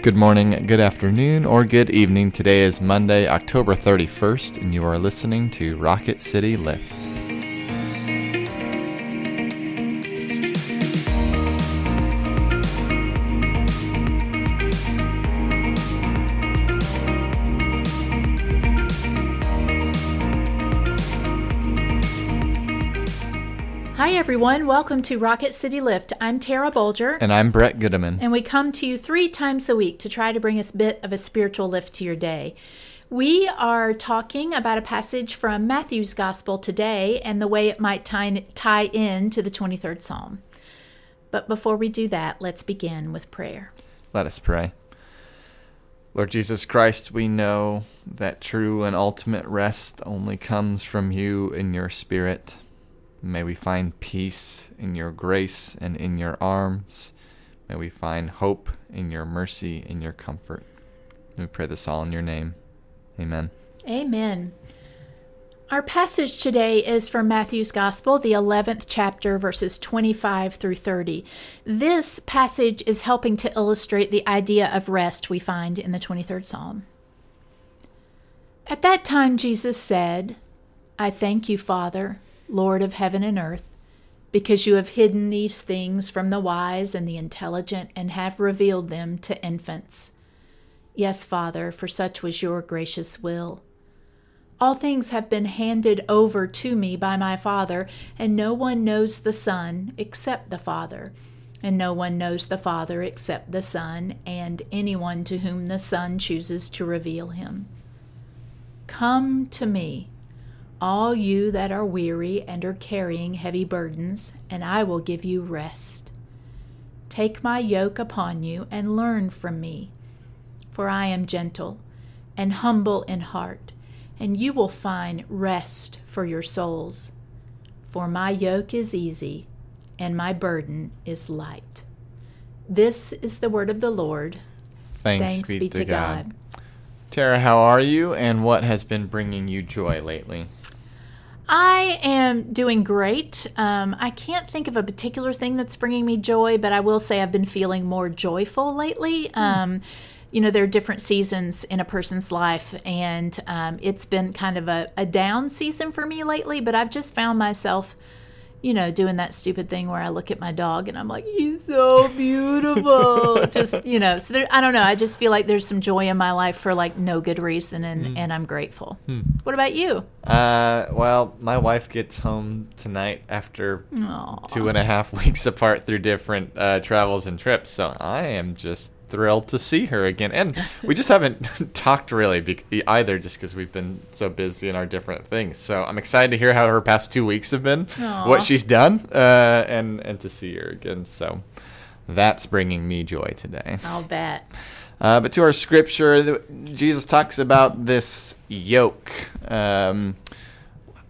Good morning, good afternoon, or good evening. Today is Monday, October 31st, and you are listening to Rocket City Lift. Everyone. Welcome to Rocket City Lift. I'm Tara Bolger. And I'm Brett Goodeman. And we come to you three times a week to try to bring us a bit of a spiritual lift to your day. We are talking about a passage from Matthew's Gospel today and the way it might tie, tie in to the 23rd Psalm. But before we do that, let's begin with prayer. Let us pray. Lord Jesus Christ, we know that true and ultimate rest only comes from you in your Spirit. May we find peace in your grace and in your arms. May we find hope in your mercy and your comfort. We pray this all in your name. Amen. Amen. Our passage today is from Matthew's Gospel, the 11th chapter, verses 25 through 30. This passage is helping to illustrate the idea of rest we find in the 23rd Psalm. At that time, Jesus said, I thank you, Father Lord of heaven and earth, because you have hidden these things from the wise and the intelligent and have revealed them to infants. Yes, Father, for such was your gracious will. All things have been handed over to me by my Father, and no one knows the Son except the Father, and no one knows the Father except the Son, and anyone to whom the Son chooses to reveal him. Come to me all you that are weary and are carrying heavy burdens, and I will give you rest. Take my yoke upon you and learn from me, for I am gentle and humble in heart, and you will find rest for your souls. For my yoke is easy and my burden is light. This is the word of the Lord. Thanks, Thanks be, be, to God. God. Tara, how are you, and what has been bringing you joy lately? I am doing great. Um, I can't think of a particular thing that's bringing me joy, but I will say I've been feeling more joyful lately. Mm. Um, you know, there are different seasons in a person's life, and um, it's been kind of a, a down season for me lately, but I've just found myself you know, doing that stupid thing where I look at my dog and I'm like, he's so beautiful. just, you know, so there, I don't know. I just feel like there's some joy in my life for like no good reason and, mm. and I'm grateful. Hmm. What about you? Uh, well, my wife gets home tonight after Aww. two and a half weeks apart through different uh, travels and trips. So I am just thrilled to see her again. And we just haven't talked really be- either, just because we've been so busy in our different things. So I'm excited to hear how her past two weeks have been, Aww. what she's done, uh, and and to see her again. So that's bringing me joy today. I'll bet. Uh, but to our scripture, Jesus talks about this yoke. Um,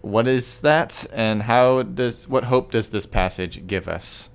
what is that, and how does what hope does this passage give us?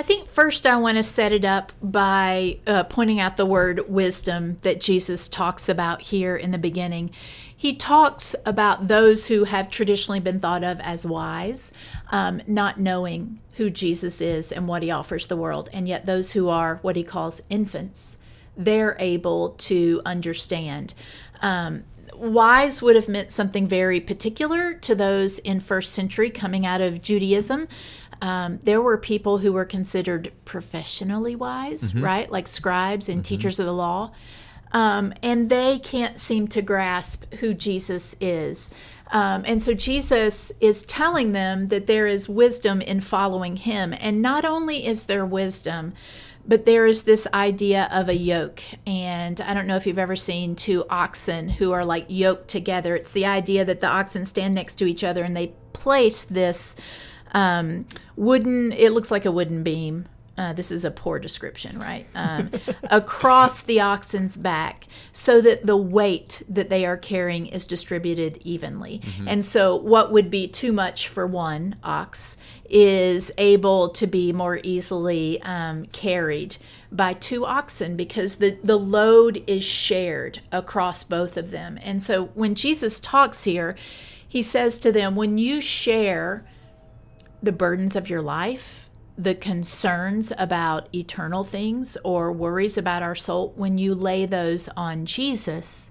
I think first I want to set it up by uh, pointing out the word wisdom that Jesus talks about here in the beginning. He talks about those who have traditionally been thought of as wise, um, not knowing who Jesus is and what he offers the world, and yet those who are what he calls infants, they're able to understand. Um, wise would have meant something very particular to those in first century coming out of Judaism. Um, there were people who were considered professionally wise, mm-hmm. right? Like scribes and mm-hmm. teachers of the law. Um, and they can't seem to grasp who Jesus is. Um, and so Jesus is telling them that there is wisdom in following him. And not only is there wisdom, but there is this idea of a yoke. And I don't know if you've ever seen two oxen who are like yoked together. It's the idea that the oxen stand next to each other and they place this um, wooden, it looks like a wooden beam. Uh, this is a poor description, right? Um, across the oxen's back so that the weight that they are carrying is distributed evenly. Mm-hmm. And so, what would be too much for one ox is able to be more easily um, carried by two oxen because the, the load is shared across both of them. And so, when Jesus talks here, he says to them, When you share, the burdens of your life, the concerns about eternal things or worries about our soul, when you lay those on Jesus,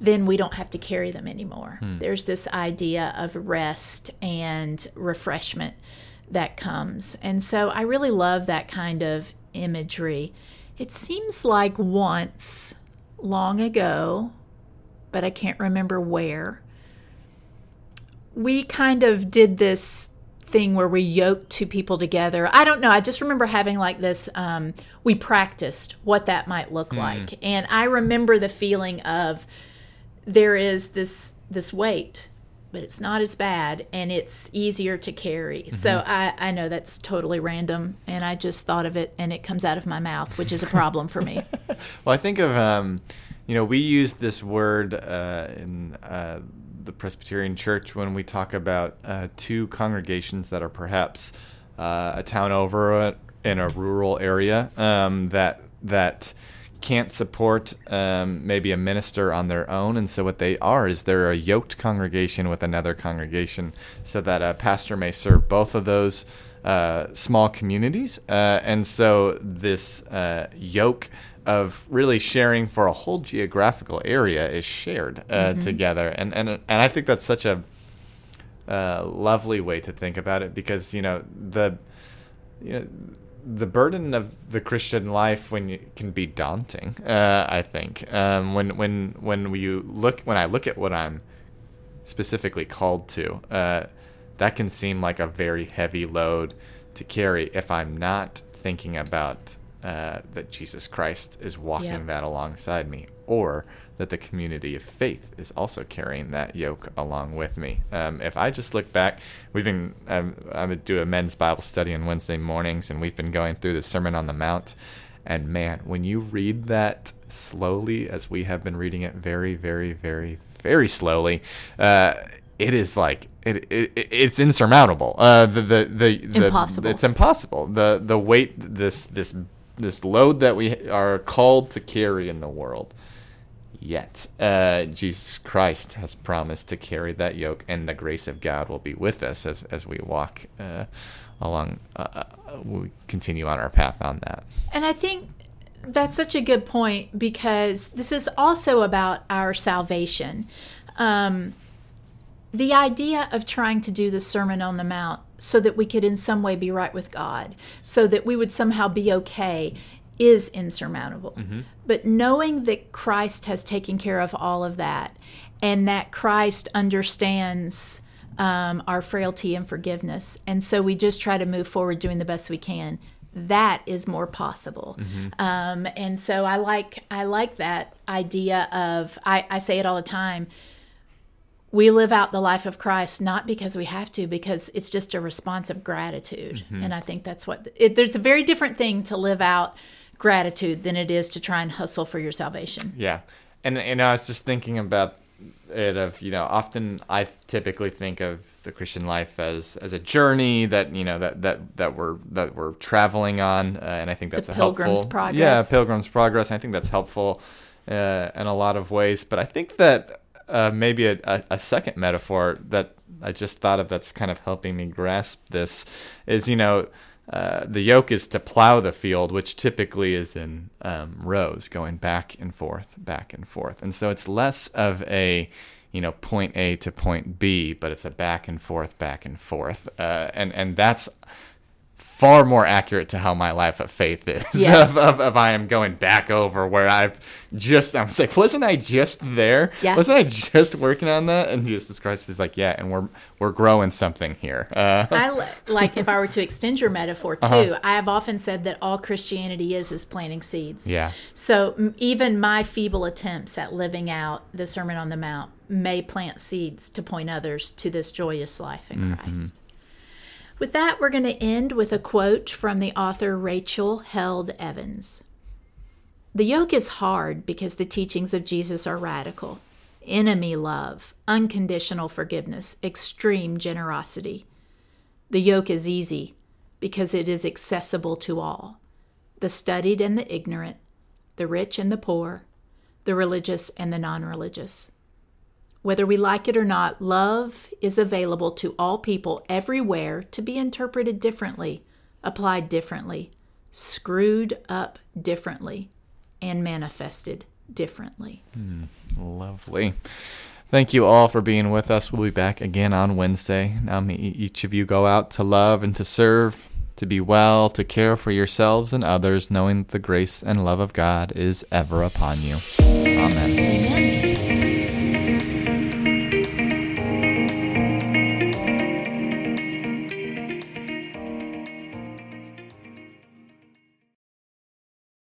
then we don't have to carry them anymore. Hmm. There's this idea of rest and refreshment that comes. And so I really love that kind of imagery. It seems like once long ago, but I can't remember where, we kind of did this thing where we yoked two people together. I don't know. I just remember having like this. Um, we practiced what that might look mm. like, and I remember the feeling of there is this this weight but it's not as bad and it's easier to carry. Mm-hmm. So I, I know that's totally random and I just thought of it and it comes out of my mouth, which is a problem for me. well, I think of, um, you know, we use this word uh, in uh, the Presbyterian Church when we talk about uh, two congregations that are perhaps uh, a town over in a rural area um, that that can't support um, maybe a minister on their own, and so what they are is they're a yoked congregation with another congregation, so that a pastor may serve both of those uh, small communities, uh, and so this uh, yoke of really sharing for a whole geographical area is shared uh, mm-hmm. together, and and and I think that's such a uh, lovely way to think about it because you know the you know the burden of the Christian life when you, can be daunting. Uh, I think um, when when when you look when I look at what I'm specifically called to, uh, that can seem like a very heavy load to carry if I'm not thinking about uh, that Jesus Christ is walking yeah. that alongside me, or that the community of faith is also carrying that yoke along with me. Um, if I just look back, we've been um, I would do a men's Bible study on Wednesday mornings, and we've been going through the Sermon on the Mount. And man, when you read that slowly, as we have been reading it very, very, very, very slowly, uh, it is like it, it it's insurmountable. Uh, the, the the the impossible. It's impossible. The the weight this this this load that we are called to carry in the world yet. Uh, Jesus Christ has promised to carry that yoke, and the grace of God will be with us as, as we walk uh, along, uh, uh, we continue on our path on that. And I think that's such a good point because this is also about our salvation. Um, the idea of trying to do the Sermon on the Mount so that we could in some way be right with God, so that we would somehow be okay is insurmountable. Mm-hmm. But knowing that Christ has taken care of all of that and that Christ understands um, our frailty and forgiveness, and so we just try to move forward doing the best we can. That is more possible, mm-hmm. um, and so I like I like that idea of I, I say it all the time we live out the life of Christ not because we have to, because it's just a response of gratitude. Mm-hmm. And I think that's what it, there's a very different thing to live out gratitude than it is to try and hustle for your salvation. Yeah. And and I was just thinking about it of, you know, often I typically think of the Christian life as as a journey that, you know, that that that we're that we're traveling on uh, and I think that's the a pilgrim's helpful progress. Yeah, pilgrim's progress. I think that's helpful uh, in a lot of ways, but I think that uh, maybe a, a, a second metaphor that I just thought of that's kind of helping me grasp this is, you know, uh, the yoke is to plow the field, which typically is in um, rows, going back and forth, back and forth. And so it's less of a, you know, point A to point B, but it's a back and forth, back and forth. Uh, and and that's far more accurate to how my life of faith is. Yes. of, of, of, I am going back over where I've just, I was like, wasn't I just there? Yeah. Wasn't I just working on that? And Jesus Christ is like, yeah, and we're we're growing something here. Uh, I like if I were to extend your metaphor too. Uh-huh. I have often said that all Christianity is is planting seeds. Yeah. So even my feeble attempts at living out the Sermon on the Mount may plant seeds to point others to this joyous life in mm-hmm. Christ. With that, we're going to end with a quote from the author Rachel Held Evans. The yoke is hard because the teachings of Jesus are radical enemy love, unconditional forgiveness, extreme generosity. The yoke is easy because it is accessible to all the studied and the ignorant, the rich and the poor, the religious and the non religious. Whether we like it or not, love is available to all people everywhere to be interpreted differently applied differently, screwed up differently, and manifested differently. Mm, lovely. Thank you all for being with us. We'll be back again on Wednesday. Now, may each of you go out to love and to serve, to be well, to care for yourselves and others, knowing that the grace and love of God is ever upon you. Amen. Amen.